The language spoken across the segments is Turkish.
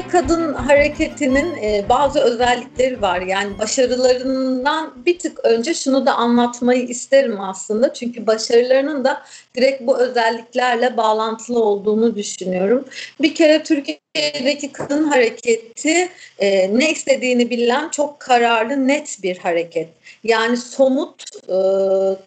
Türkiye Kadın Hareketi'nin e, bazı özellikleri var. Yani başarılarından bir tık önce şunu da anlatmayı isterim aslında. Çünkü başarılarının da direkt bu özelliklerle bağlantılı olduğunu düşünüyorum. Bir kere Türkiye'deki kadın hareketi e, ne istediğini bilen çok kararlı, net bir hareket. Yani somut e,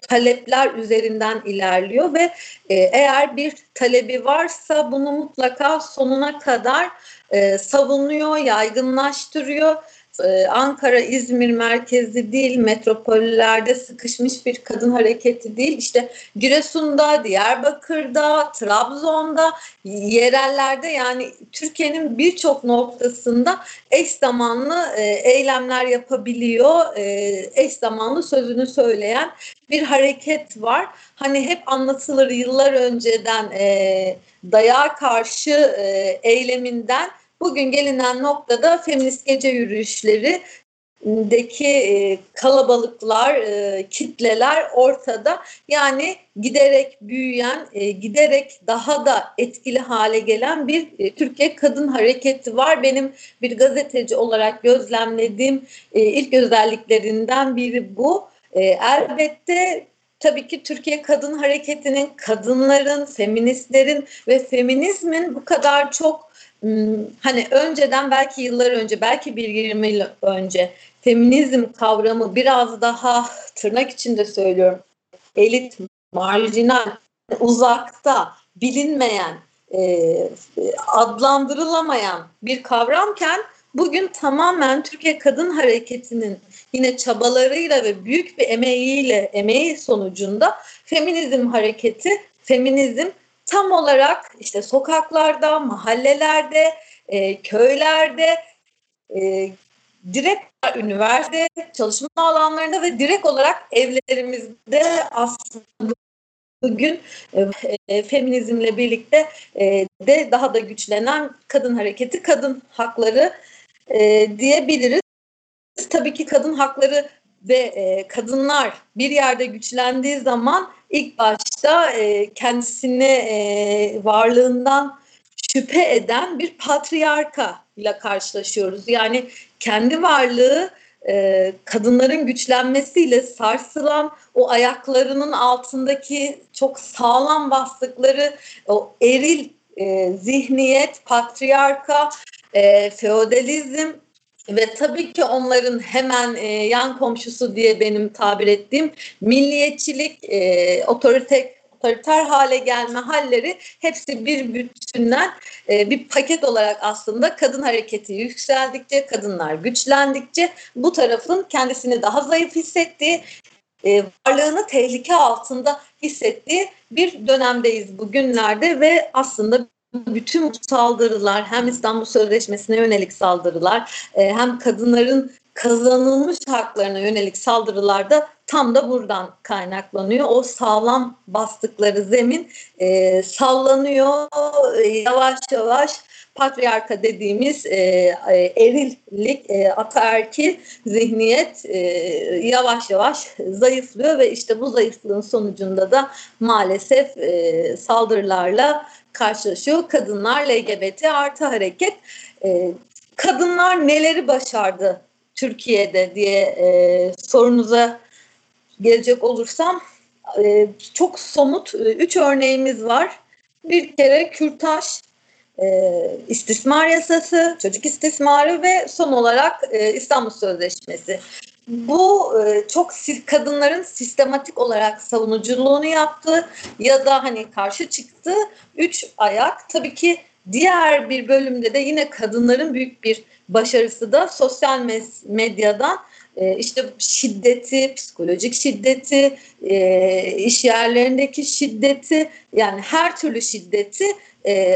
talepler üzerinden ilerliyor ve e, eğer bir talebi varsa bunu mutlaka sonuna kadar e, savunuyor, yaygınlaştırıyor. E, Ankara, İzmir merkezli değil, metropollerde sıkışmış bir kadın hareketi değil. İşte Giresun'da, Diyarbakır'da, Trabzon'da, yerellerde yani Türkiye'nin birçok noktasında eş zamanlı e, eylemler yapabiliyor. E, eş zamanlı sözünü söyleyen bir hareket var. Hani hep anlatılır yıllar önceden e, dayağa karşı eyleminden Bugün gelinen noktada feminist gece yürüyüşleri deki e, kalabalıklar, e, kitleler ortada. Yani giderek büyüyen, e, giderek daha da etkili hale gelen bir Türkiye kadın hareketi var. Benim bir gazeteci olarak gözlemlediğim ilk özelliklerinden biri bu. Elbette tabii ki Türkiye Kadın Hareketi'nin, kadınların, feministlerin ve feminizmin bu kadar çok hani önceden belki yıllar önce belki bir 20 yıl önce feminizm kavramı biraz daha tırnak içinde söylüyorum elit, marjinal, uzakta, bilinmeyen, e, adlandırılamayan bir kavramken bugün tamamen Türkiye Kadın Hareketi'nin yine çabalarıyla ve büyük bir emeğiyle, emeği sonucunda feminizm hareketi, feminizm tam olarak işte sokaklarda, mahallelerde, e, köylerde, e, direkt üniversite çalışma alanlarında ve direkt olarak evlerimizde aslında bugün e, e, feminizmle birlikte e, de daha da güçlenen kadın hareketi, kadın hakları e, diyebiliriz. Tabii ki kadın hakları ve e, kadınlar bir yerde güçlendiği zaman ilk başta e, kendisini e, varlığından şüphe eden bir patriarka ile karşılaşıyoruz. Yani kendi varlığı e, kadınların güçlenmesiyle sarsılan o ayaklarının altındaki çok sağlam bastıkları o eril e, zihniyet, patriarka, e, feodalizm ve tabii ki onların hemen e, yan komşusu diye benim tabir ettiğim milliyetçilik, e, otorite, otoriter hale gelme halleri hepsi bir bütünden e, bir paket olarak aslında kadın hareketi yükseldikçe, kadınlar güçlendikçe bu tarafın kendisini daha zayıf hissettiği, e, varlığını tehlike altında hissettiği bir dönemdeyiz bugünlerde ve aslında bütün saldırılar hem İstanbul Sözleşmesi'ne yönelik saldırılar e, hem kadınların kazanılmış haklarına yönelik saldırılar da tam da buradan kaynaklanıyor. O sağlam bastıkları zemin e, sallanıyor e, yavaş yavaş patriarka dediğimiz e, e, erillik, e, ataerkil zihniyet e, yavaş yavaş zayıflıyor ve işte bu zayıflığın sonucunda da maalesef e, saldırılarla karşılaşıyor. Kadınlar LGBT artı hareket. E, kadınlar neleri başardı Türkiye'de diye e, sorunuza gelecek olursam e, çok somut e, üç örneğimiz var. Bir kere kürtaj, e, istismar yasası, çocuk istismarı ve son olarak e, İstanbul Sözleşmesi. Bu e, çok kadınların sistematik olarak savunuculuğunu yaptı ya da hani karşı çıktı üç ayak. Tabii ki diğer bir bölümde de yine kadınların büyük bir başarısı da sosyal medyadan e, işte şiddeti, psikolojik şiddeti, e, iş yerlerindeki şiddeti yani her türlü şiddeti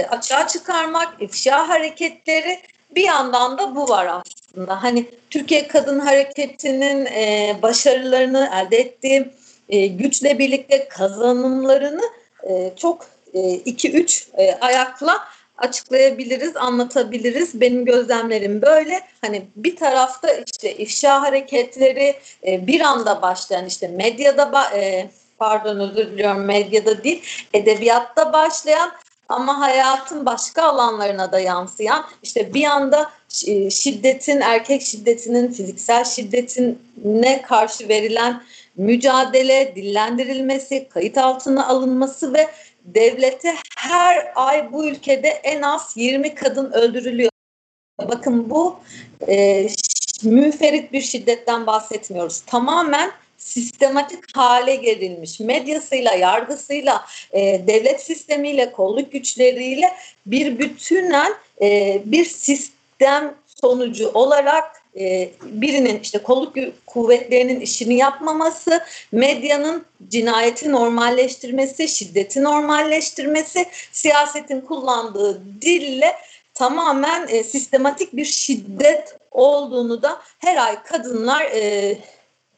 açığa çıkarmak, ifşa hareketleri bir yandan da bu var aslında. Hani Türkiye Kadın Hareketi'nin e, başarılarını elde ettiği e, güçle birlikte kazanımlarını e, çok 2-3 e, e, ayakla açıklayabiliriz, anlatabiliriz. Benim gözlemlerim böyle. Hani bir tarafta işte ifşa hareketleri e, bir anda başlayan işte medyada e, pardon özür diliyorum medyada değil edebiyatta başlayan ama hayatın başka alanlarına da yansıyan işte bir anda e, şiddetin erkek şiddetinin fiziksel şiddetine karşı verilen mücadele, dillendirilmesi, kayıt altına alınması ve devlete her ay bu ülkede en az 20 kadın öldürülüyor. Bakın bu e, müferit bir şiddetten bahsetmiyoruz. Tamamen sistematik hale gerilmiş. Medyasıyla, yargısıyla, e, devlet sistemiyle, kolluk güçleriyle bir bütünen e, bir sistem sonucu olarak e, birinin işte kolluk kuvvetlerinin işini yapmaması, medyanın cinayeti normalleştirmesi, şiddeti normalleştirmesi, siyasetin kullandığı dille tamamen e, sistematik bir şiddet olduğunu da her ay kadınlar e,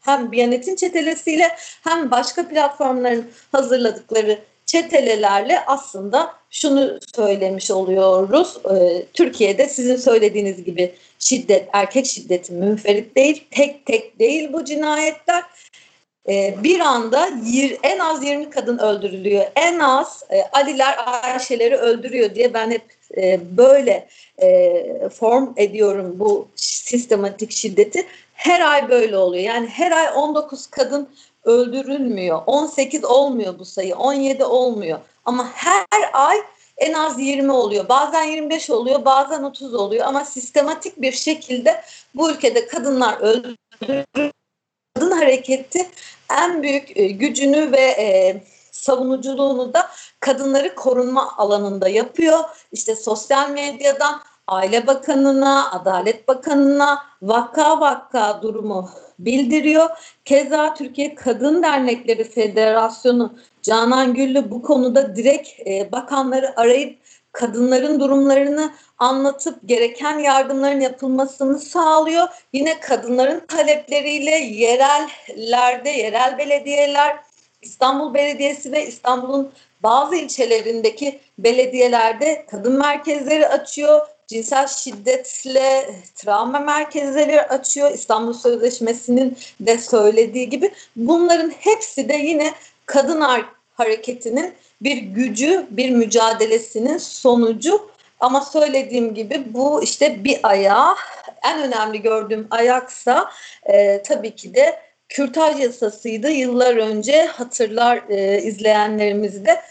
hem Biyanet'in çetelesiyle hem başka platformların hazırladıkları çetelelerle aslında şunu söylemiş oluyoruz. Ee, Türkiye'de sizin söylediğiniz gibi şiddet, erkek şiddeti münferit değil, tek tek değil bu cinayetler. Ee, bir anda en az 20 kadın öldürülüyor. En az e, Aliler Ayşeleri öldürüyor diye ben hep e, böyle e, form ediyorum bu sistematik şiddeti. Her ay böyle oluyor. Yani her ay 19 kadın öldürülmüyor. 18 olmuyor bu sayı. 17 olmuyor. Ama her ay en az 20 oluyor. Bazen 25 oluyor, bazen 30 oluyor ama sistematik bir şekilde bu ülkede kadınlar öldürülüyor. Kadın hareketi en büyük e, gücünü ve e, savunuculuğunu da kadınları korunma alanında yapıyor. İşte sosyal medyadan Aile Bakanı'na, Adalet Bakanı'na vaka vaka durumu bildiriyor. Keza Türkiye Kadın Dernekleri Federasyonu Canan Güllü bu konuda direkt e, bakanları arayıp kadınların durumlarını anlatıp gereken yardımların yapılmasını sağlıyor. Yine kadınların talepleriyle yerellerde, yerel belediyeler, İstanbul Belediyesi ve İstanbul'un bazı ilçelerindeki belediyelerde kadın merkezleri açıyor cinsel şiddetle travma merkezleri açıyor. İstanbul Sözleşmesi'nin de söylediği gibi bunların hepsi de yine kadın hareketinin bir gücü, bir mücadelesinin sonucu. Ama söylediğim gibi bu işte bir ayağı, en önemli gördüğüm ayaksa e, tabii ki de kürtaj yasasıydı. Yıllar önce hatırlar e, izleyenlerimiz de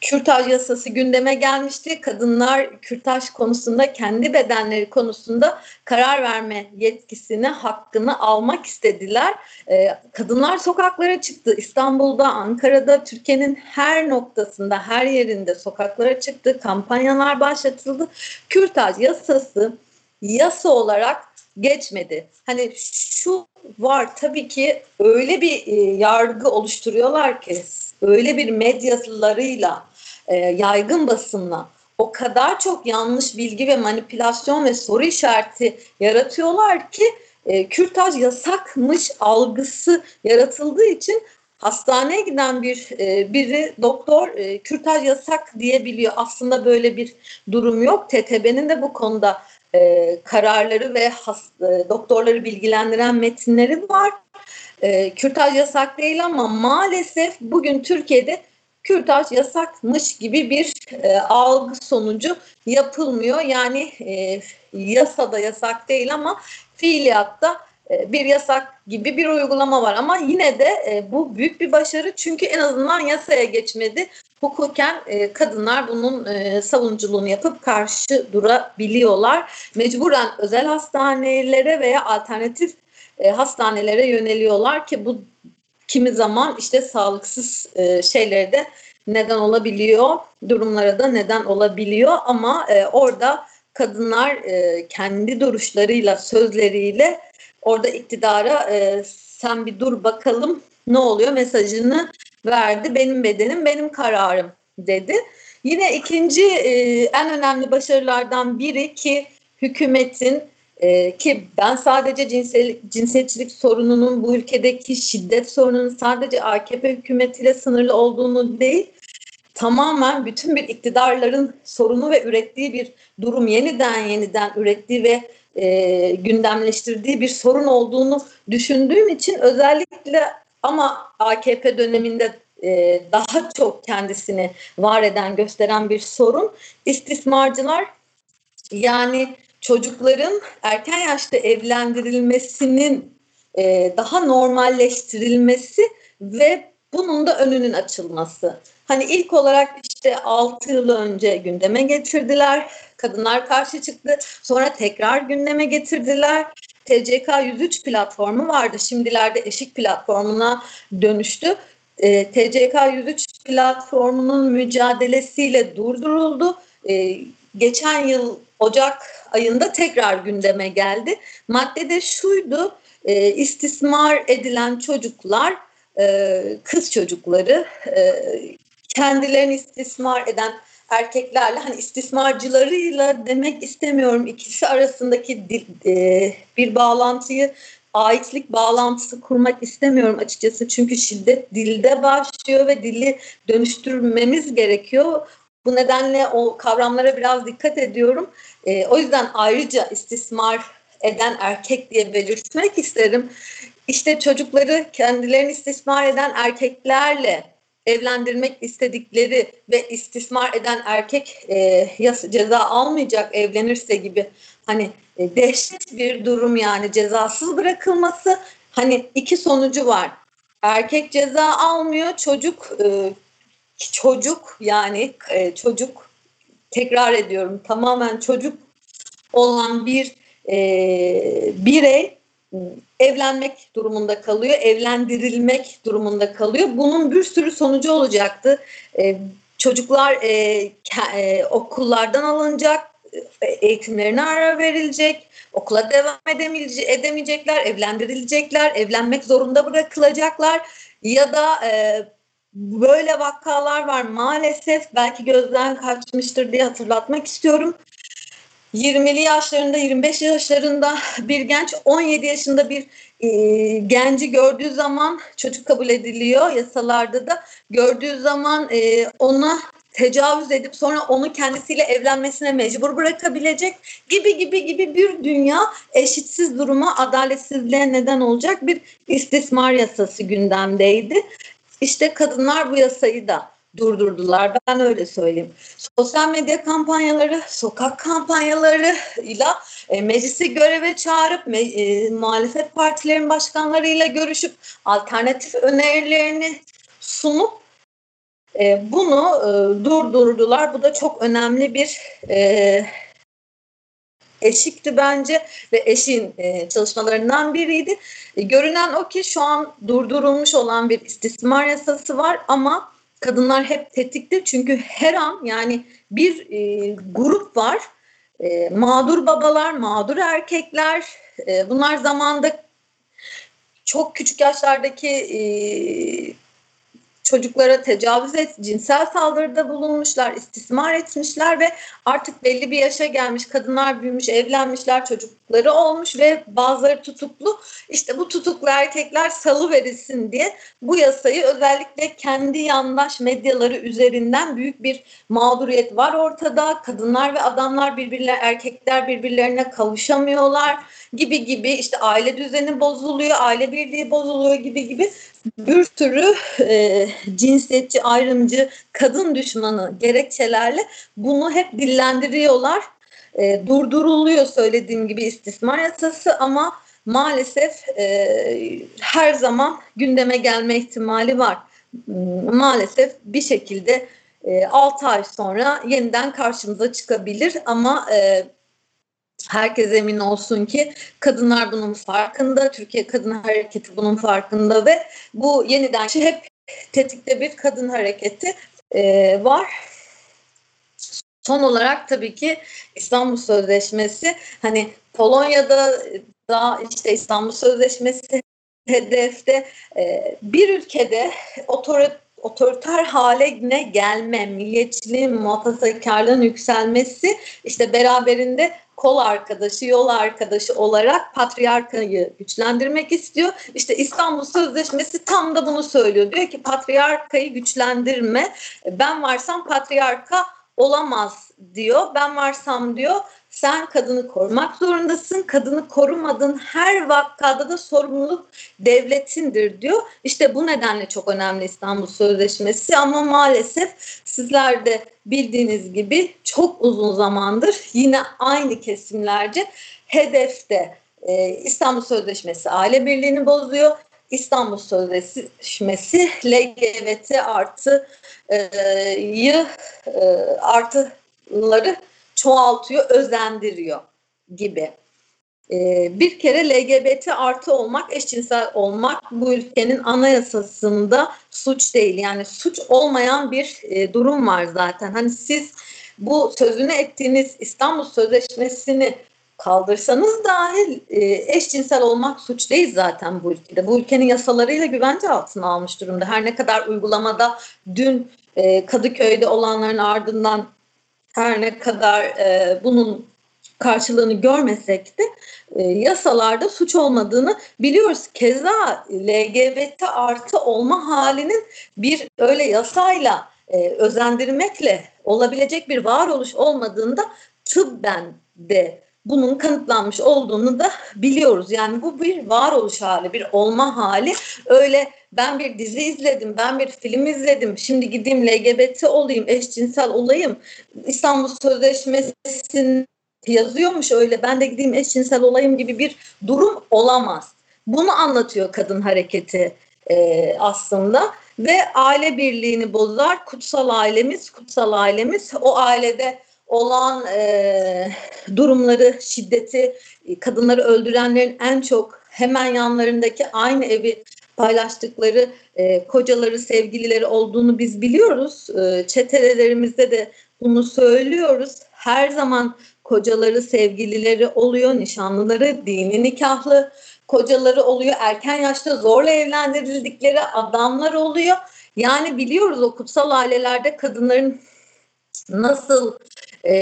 kürtaj yasası gündeme gelmişti. Kadınlar kürtaj konusunda kendi bedenleri konusunda karar verme yetkisini, hakkını almak istediler. E, kadınlar sokaklara çıktı. İstanbul'da, Ankara'da, Türkiye'nin her noktasında, her yerinde sokaklara çıktı. Kampanyalar başlatıldı. Kürtaj yasası yasa olarak geçmedi. Hani şu var tabii ki öyle bir e, yargı oluşturuyorlar ki öyle bir medyalarıyla e, yaygın basınla o kadar çok yanlış bilgi ve manipülasyon ve soru işareti yaratıyorlar ki e, kürtaj yasakmış algısı yaratıldığı için hastaneye giden bir e, biri doktor e, kürtaj yasak diyebiliyor. Aslında böyle bir durum yok. TTB'nin de bu konuda e, kararları ve has, e, doktorları bilgilendiren metinleri var. E, kürtaj yasak değil ama maalesef bugün Türkiye'de kürtaj yasakmış gibi bir e, algı sonucu yapılmıyor. Yani e, yasada yasak değil ama fiiliyatta e, bir yasak gibi bir uygulama var. Ama yine de e, bu büyük bir başarı çünkü en azından yasaya geçmedi. Hukuken e, kadınlar bunun e, savunuculuğunu yapıp karşı durabiliyorlar. Mecburen özel hastanelere veya alternatif e, hastanelere yöneliyorlar ki bu kimi zaman işte sağlıksız e, şeylere de neden olabiliyor, durumlara da neden olabiliyor ama e, orada kadınlar e, kendi duruşlarıyla, sözleriyle orada iktidara e, sen bir dur bakalım ne oluyor mesajını verdi. Benim bedenim, benim kararım dedi. Yine ikinci en önemli başarılardan biri ki hükümetin ee, ki ben sadece cinsel, cinsiyetçilik sorununun bu ülkedeki şiddet sorununun sadece AKP hükümetiyle sınırlı olduğunu değil, tamamen bütün bir iktidarların sorunu ve ürettiği bir durum yeniden yeniden ürettiği ve e, gündemleştirdiği bir sorun olduğunu düşündüğüm için özellikle ama AKP döneminde e, daha çok kendisini var eden gösteren bir sorun. İstismarcılar yani çocukların erken yaşta evlendirilmesinin e, daha normalleştirilmesi ve bunun da önünün açılması. Hani ilk olarak işte 6 yıl önce gündeme getirdiler. Kadınlar karşı çıktı. Sonra tekrar gündeme getirdiler. TCK 103 platformu vardı. Şimdilerde eşik platformuna dönüştü. E, TCK 103 platformunun mücadelesiyle durduruldu. E, geçen yıl Ocak ayında tekrar gündeme geldi. Maddede şuydu, e, istismar edilen çocuklar, e, kız çocukları, e, kendilerini istismar eden erkeklerle hani istismarcılarıyla demek istemiyorum ikisi arasındaki dil, e, bir bağlantıyı aitlik bağlantısı kurmak istemiyorum açıkçası çünkü şiddet dilde başlıyor ve dili dönüştürmemiz gerekiyor. Bu nedenle o kavramlara biraz dikkat ediyorum. E, o yüzden ayrıca istismar eden erkek diye belirtmek isterim. İşte çocukları kendilerini istismar eden erkeklerle evlendirmek istedikleri ve istismar eden erkek e, ceza almayacak evlenirse gibi hani e, dehşet bir durum yani cezasız bırakılması hani iki sonucu var. Erkek ceza almıyor çocuk e, çocuk yani e, çocuk tekrar ediyorum tamamen çocuk olan bir e, birey evlenmek durumunda kalıyor, evlendirilmek durumunda kalıyor. Bunun bir sürü sonucu olacaktı. E, çocuklar e, e, okullardan alınacak, e, eğitimlerine ara verilecek, okula devam edemeyecekler, evlendirilecekler, evlenmek zorunda bırakılacaklar ya da e, böyle vakalar var maalesef belki gözden kaçmıştır diye hatırlatmak istiyorum. 20'li yaşlarında 25 yaşlarında bir genç 17 yaşında bir e, genci gördüğü zaman çocuk kabul ediliyor yasalarda da gördüğü zaman e, ona tecavüz edip sonra onu kendisiyle evlenmesine mecbur bırakabilecek gibi gibi gibi bir dünya eşitsiz duruma adaletsizliğe neden olacak bir istismar yasası gündemdeydi. İşte kadınlar bu yasayı da durdurdular. Ben öyle söyleyeyim. Sosyal medya kampanyaları, sokak kampanyaları ile e, meclisi göreve çağırıp me, e, muhalefet partilerin başkanlarıyla görüşüp alternatif önerilerini sunup e, bunu e, durdurdular. Bu da çok önemli bir e, eşikti bence ve eşin e, çalışmalarından biriydi. E, görünen o ki şu an durdurulmuş olan bir istismar yasası var ama kadınlar hep tetikte çünkü her an yani bir e, grup var e, mağdur babalar, mağdur erkekler e, bunlar zamanda çok küçük yaşlardaki e, çocuklara tecavüz et, cinsel saldırıda bulunmuşlar, istismar etmişler ve artık belli bir yaşa gelmiş kadınlar büyümüş, evlenmişler, çocukları olmuş ve bazıları tutuklu. İşte bu tutuklu erkekler salı verilsin diye bu yasayı özellikle kendi yandaş medyaları üzerinden büyük bir mağduriyet var ortada. Kadınlar ve adamlar birbirler, erkekler birbirlerine kavuşamıyorlar gibi gibi işte aile düzeni bozuluyor, aile birliği bozuluyor gibi gibi bir sürü e, cinsiyetçi, ayrımcı, kadın düşmanı gerekçelerle bunu hep dillendiriyorlar. E, durduruluyor söylediğim gibi istismar yasası ama maalesef e, her zaman gündeme gelme ihtimali var. Maalesef bir şekilde e, 6 ay sonra yeniden karşımıza çıkabilir ama e, herkes emin olsun ki kadınlar bunun farkında, Türkiye Kadın Hareketi bunun farkında ve bu yeniden hep tetikte bir kadın hareketi e, var. Son olarak tabii ki İstanbul Sözleşmesi hani Polonya'da da işte İstanbul Sözleşmesi hedefte e, bir ülkede otorit otoriter haline gelme, milliyetçiliğin, muhafazakarlığın yükselmesi işte beraberinde kol arkadaşı, yol arkadaşı olarak patriarkayı güçlendirmek istiyor. İşte İstanbul Sözleşmesi tam da bunu söylüyor. Diyor ki patriarkayı güçlendirme. Ben varsam patriarka olamaz diyor. Ben varsam diyor sen kadını korumak zorundasın. Kadını korumadığın her vakada da sorumluluk devletindir diyor. İşte bu nedenle çok önemli İstanbul Sözleşmesi ama maalesef sizler de bildiğiniz gibi çok uzun zamandır yine aynı kesimlerce hedefte e, İstanbul Sözleşmesi aile birliğini bozuyor. İstanbul Sözleşmesi LGBT artı e, e, artıları çoğaltıyor, özendiriyor gibi. E, bir kere LGBT artı olmak, eşcinsel olmak bu ülkenin anayasasında suç değil. Yani suç olmayan bir e, durum var zaten. Hani siz bu sözünü ettiğiniz İstanbul Sözleşmesi'ni kaldırsanız dahi e, eşcinsel olmak suç değil zaten bu ülkede. Bu ülkenin yasalarıyla güvence altına almış durumda. Her ne kadar uygulamada dün e, Kadıköy'de olanların ardından her ne kadar e, bunun karşılığını görmesek de e, yasalarda suç olmadığını biliyoruz. Keza LGBT artı olma halinin bir öyle yasayla e, özendirmekle olabilecek bir varoluş olmadığında tıbben de bunun kanıtlanmış olduğunu da biliyoruz. Yani bu bir varoluş hali, bir olma hali. Öyle ben bir dizi izledim, ben bir film izledim, şimdi gideyim LGBT olayım, eşcinsel olayım. İstanbul Sözleşmesi'nin yazıyormuş öyle ben de gideyim eşcinsel olayım gibi bir durum olamaz. Bunu anlatıyor kadın hareketi e, aslında ve aile birliğini bozar. Kutsal ailemiz, kutsal ailemiz o ailede olan e, durumları, şiddeti, kadınları öldürenlerin en çok hemen yanlarındaki aynı evi paylaştıkları e, kocaları, sevgilileri olduğunu biz biliyoruz. E, çetelelerimizde de bunu söylüyoruz. Her zaman kocaları, sevgilileri oluyor, nişanlıları, dini nikahlı kocaları oluyor. Erken yaşta zorla evlendirildikleri adamlar oluyor. Yani biliyoruz o kutsal ailelerde kadınların nasıl e,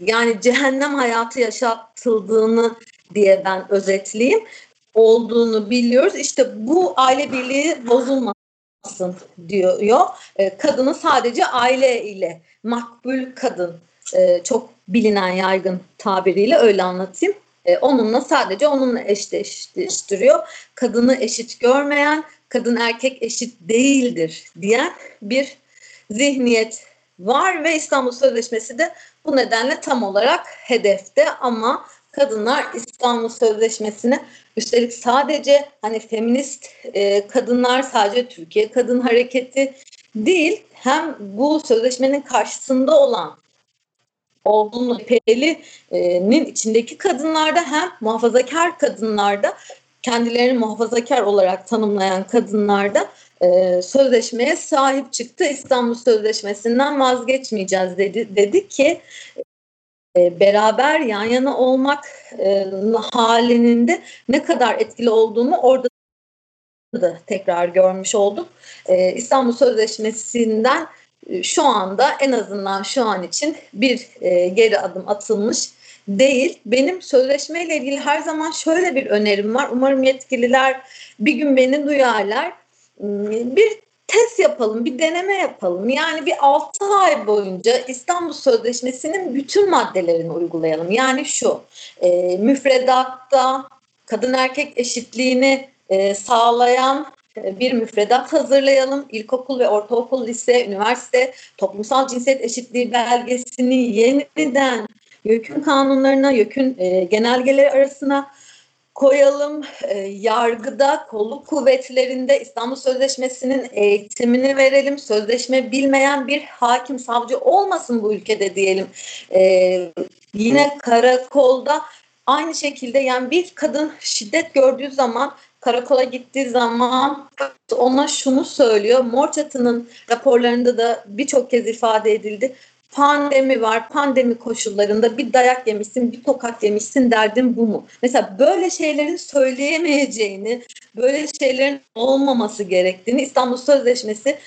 yani cehennem hayatı yaşatıldığını diye ben özetleyeyim olduğunu biliyoruz. İşte bu aile birliği bozulmasın diyor. E, kadını sadece aile ile makbul kadın e, çok bilinen yaygın tabiriyle öyle anlatayım. E, onunla sadece onunla eşleştiriyor. Kadını eşit görmeyen, kadın erkek eşit değildir diyen bir zihniyet var ve İstanbul Sözleşmesi de bu nedenle tam olarak hedefte. Ama kadınlar İstanbul Sözleşmesi'ne üstelik sadece hani feminist e, kadınlar sadece Türkiye Kadın Hareketi değil hem bu sözleşmenin karşısında olan olduğunu PL'nin içindeki kadınlarda hem muhafazakar kadınlarda kendilerini muhafazakar olarak tanımlayan kadınlarda e, sözleşmeye sahip çıktı. İstanbul Sözleşmesi'nden vazgeçmeyeceğiz dedi, dedi ki e, beraber yan yana olmak e, halinin de ne kadar etkili olduğunu orada da tekrar görmüş olduk. E, İstanbul Sözleşmesi'nden e, şu anda en azından şu an için bir e, geri adım atılmış değil. Benim sözleşmeyle ilgili her zaman şöyle bir önerim var. Umarım yetkililer bir gün beni duyarlar. Bir test yapalım, bir deneme yapalım. Yani bir 6 ay boyunca İstanbul Sözleşmesi'nin bütün maddelerini uygulayalım. Yani şu, e, müfredatta kadın erkek eşitliğini e, sağlayan e, bir müfredat hazırlayalım. İlkokul ve ortaokul, lise, üniversite toplumsal cinsiyet eşitliği belgesini yeniden YÖK'ün kanunlarına, YÖK'ün e, genelgeleri arasına koyalım. E, yargıda, kolluk kuvvetlerinde İstanbul Sözleşmesi'nin eğitimini verelim. Sözleşme bilmeyen bir hakim, savcı olmasın bu ülkede diyelim. E, yine karakolda aynı şekilde yani bir kadın şiddet gördüğü zaman karakola gittiği zaman ona şunu söylüyor. Mor Çatı'nın raporlarında da birçok kez ifade edildi pandemi var. Pandemi koşullarında bir dayak yemişsin, bir tokat yemişsin derdin bu mu? Mesela böyle şeylerin söyleyemeyeceğini, böyle şeylerin olmaması gerektiğini İstanbul Sözleşmesi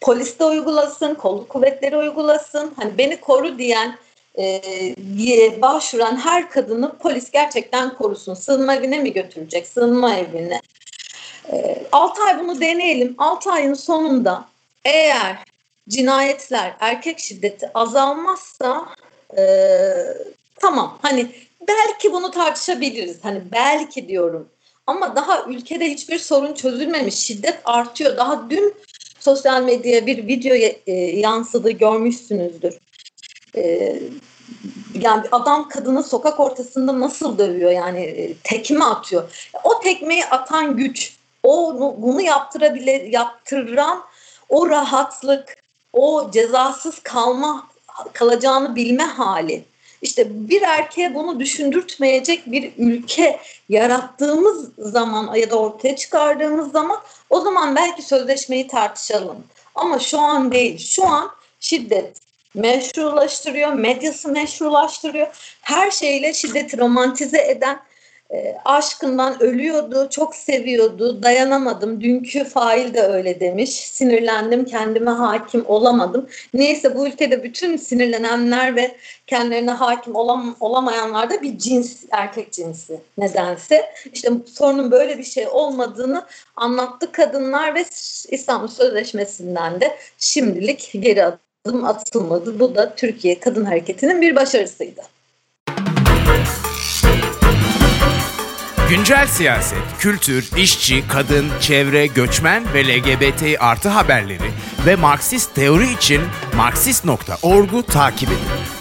polis de uygulasın, kolluk kuvvetleri uygulasın. Hani beni koru diyen e, başvuran her kadını polis gerçekten korusun. Sığınma evine mi götürecek? Sığınma evine. E, 6 ay bunu deneyelim. 6 ayın sonunda eğer cinayetler, erkek şiddeti azalmazsa e, tamam hani belki bunu tartışabiliriz. Hani belki diyorum. Ama daha ülkede hiçbir sorun çözülmemiş. Şiddet artıyor. Daha dün sosyal medyaya bir video e, yansıdı görmüşsünüzdür. E, yani adam kadını sokak ortasında nasıl dövüyor yani e, tekme atıyor. O tekmeyi atan güç, o bunu yaptırabilir, yaptıran o rahatlık, o cezasız kalma kalacağını bilme hali. İşte bir erkeğe bunu düşündürtmeyecek bir ülke yarattığımız zaman ya da ortaya çıkardığımız zaman o zaman belki sözleşmeyi tartışalım. Ama şu an değil. Şu an şiddet meşrulaştırıyor, medyası meşrulaştırıyor. Her şeyle şiddeti romantize eden e, aşkından ölüyordu, çok seviyordu, dayanamadım. Dünkü fail de öyle demiş. Sinirlendim, kendime hakim olamadım. Neyse bu ülkede bütün sinirlenenler ve kendilerine hakim olam, olamayanlar da bir cins, erkek cinsi nedense. İşte sorunun böyle bir şey olmadığını anlattı kadınlar ve İstanbul Sözleşmesi'nden de şimdilik geri adım atılmadı. Bu da Türkiye Kadın Hareketi'nin bir başarısıydı. Güncel siyaset, kültür, işçi, kadın, çevre, göçmen ve LGBT artı haberleri ve Marksist teori için Marksist.org'u takip edin.